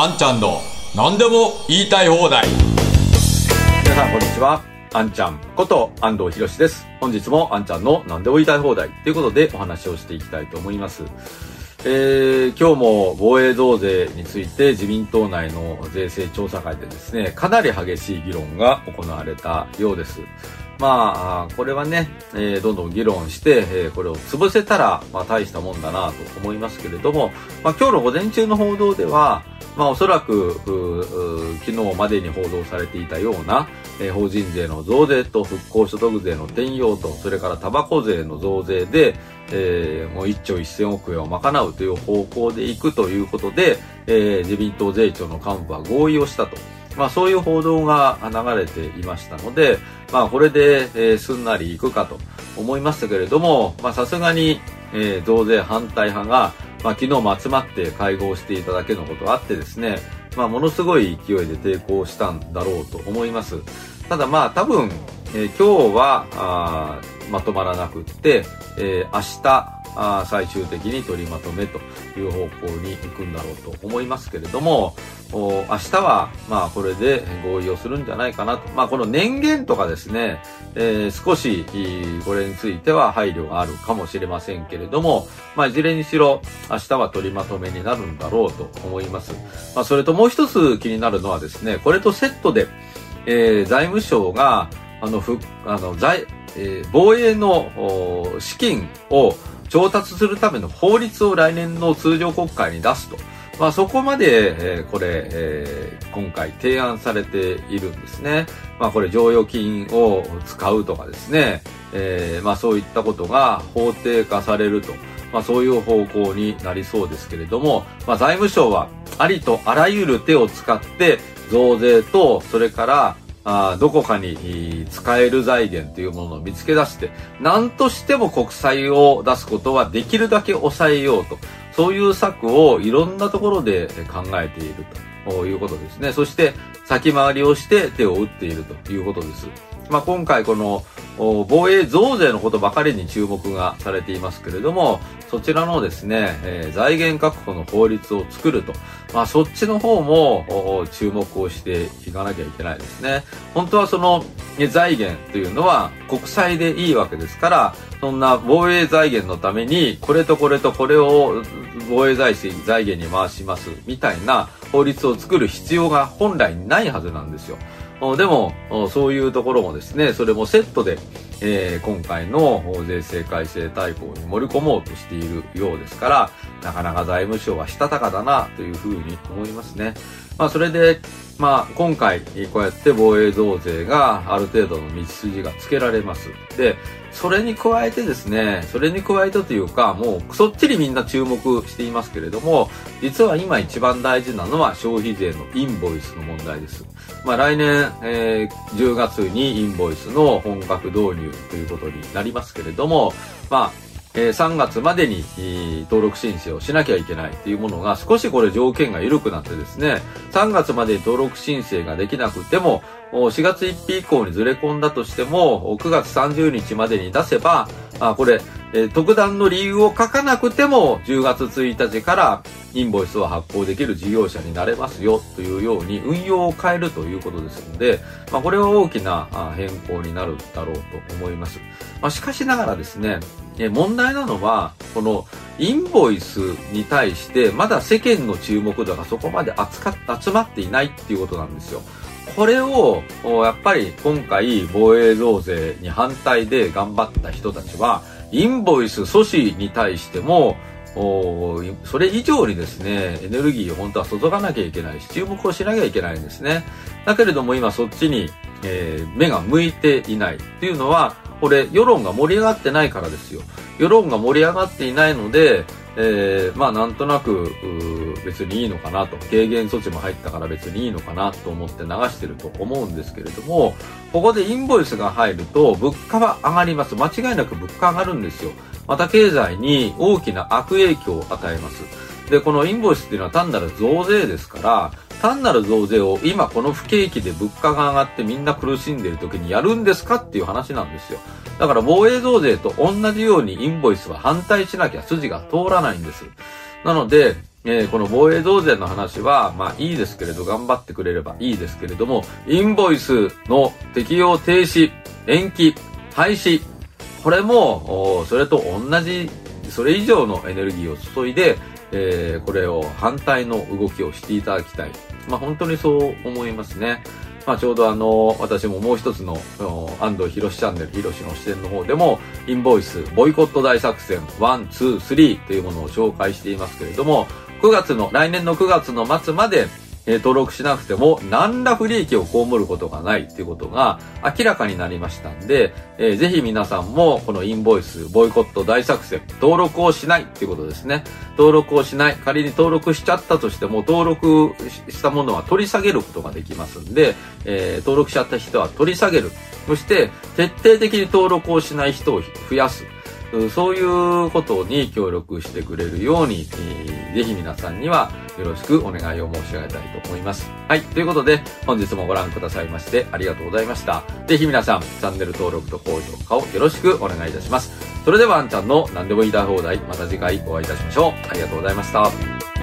あんちゃんの何でも言いたい放題皆さんこんにちは。あんちゃんこと安藤博です。本日もあんちゃんの何でも言いたい放題ということでお話をしていきたいと思います。えー、今日も防衛増税について自民党内の税制調査会でですね、かなり激しい議論が行われたようです。まあ、これはね、えーどんどん議論して、えーこれを潰せたら、まあ大したもんだなと思いますけれども、まあ今日の午前中の報道では、まあおそらく、昨日までに報道されていたような、えー法人税の増税と復興所得税の転用と、それからタバコ税の増税で、えーもう1兆1000億円を賄うという方向でいくということで、えー自民党税調の幹部は合意をしたと。まあそういう報道が流れていましたので、まあこれで、えーすんなりいくかと思いましたけれども、まあさすがに、えー増税反対派が、まあ昨日も集まって会合していただけのことあってですね、まあものすごい勢いで抵抗したんだろうと思います。ただまあ多分、えー今日はあまとまらなくって、えー明日あ最終的に取りまとめという方向に行くんだろうと思いますけれども、明日はまあこれで合意をするんじゃないかなと。まあこの年限とかですね、えー少しこれについては配慮があるかもしれませんけれども、まあいずれにしろ明日は取りまとめになるんだろうと思います。まあそれともう一つ気になるのはですね、これとセットで、えー財務省が、あの、ふ、あの、財、えー防衛の資金を調達するための法律を来年の通常国会に出すと。まあそこまで、えーこれ、えー今回提案されているんですね。まあこれ剰余金を使うとかですね。えーまあそういったことが法定化されると。まあそういう方向になりそうですけれども、まあ財務省はありとあらゆる手を使って増税と、それからあどこかに使える財源というものを見つけ出して、何としても国債を出すことはできるだけ抑えようと、そういう策をいろんなところで考えているということですね。そして先回りをして手を打っているということです。まあ、今回この防衛増税のことばかりに注目がされていますけれども、そちらのですね、えー財源確保の法律を作ると。まあ、そっちの方も注目をしていかなきゃいけないですね。本当はその財源というのは国債でいいわけですから、そんな防衛財源のためにこれとこれとこれを防衛財政財源に回しますみたいな法律を作る必要が本来ないはずなんですよ。でも、そういうところもですね、それもセットで、えー今回の税制改正大綱に盛り込もうとしているようですから、なかなか財務省はしたたかだなというふうに思いますね。まあそれで、まあ今回こうやって防衛増税がある程度の道筋がつけられます。で、それに加えてですね、それに加えてというか、もうそっちにみんな注目していますけれども、実は今一番大事なのは消費税のインボイスの問題です。まあ来年、えー10月にインボイスの本格導入ということになりますけれども、まあ、えー3月までに登録申請をしなきゃいけないっていうものが少しこれ条件が緩くなってですね、3月までに登録申請ができなくても、4月1日以降にずれ込んだとしても、9月30日までに出せば、あこれ、えー特段の理由を書かなくても、10月1日からインボイスを発行できる事業者になれますよというように運用を変えるということですので、まあ、これは大きな変更になるだろうと思います。まあ、しかしながらですね、問題なのは、このインボイスに対してまだ世間の注目度がそこまで集まっていないっていうことなんですよ。これを、やっぱり今回防衛増税に反対で頑張った人たちは、インボイス阻止に対しても、それ以上にですね、エネルギーを本当は注がなきゃいけないし、注目をしなきゃいけないんですね。だけれども今そっちに、えー目が向いていないっていうのは、これ世論が盛り上がってないからですよ。世論が盛り上がっていないので、えーまあなんとなくう別にいいのかなと。軽減措置も入ったから別にいいのかなと思って流してると思うんですけれどもここでインボイスが入ると物価は上がります。間違いなく物価上がるんですよ。また経済に大きな悪影響を与えます。でこのインボイスっていうのは単なる増税ですから単なる増税を今この不景気で物価が上がってみんな苦しんでいる時にやるんですかっていう話なんですよだから防衛増税と同じようにインボイスは反対しなきゃ筋が通らないんです。なので、えーこの防衛増税の話は、まあいいですけれど、頑張ってくれればいいですけれども、インボイスの適用停止、延期、廃止、これも、それと同じ、それ以上のエネルギーを注いで、えーこれを反対の動きをしていただきたい。まあ本当にそう思いますね。まあちょうどあの、私ももう一つの安藤博チャンネル、博の視点の方でも、インボイス、ボイコット大作戦、1、2、3というものを紹介していますけれども、9月の、来年の9月の末まで、え登録しなくても何ら不利益を被ることがないっていうことが明らかになりましたんで、えーぜひ皆さんもこのインボイス、ボイコット大作戦、登録をしないっていうことですね。登録をしない。仮に登録しちゃったとしても登録ししたものは取り下げることができますんで、えー登録しちゃった人は取り下げる。そして徹底的に登録をしない人を増やす。そういうことに協力してくれるように、えーぜひ皆さんにはよろしくお願いを申し上げたいと思います。はい。ということで、本日もご覧くださいましてありがとうございました。ぜひ皆さん、チャンネル登録と高評価をよろしくお願いいたします。それでは、あんちゃんの何でも言いたい放題、また次回お会いいたしましょう。ありがとうございました。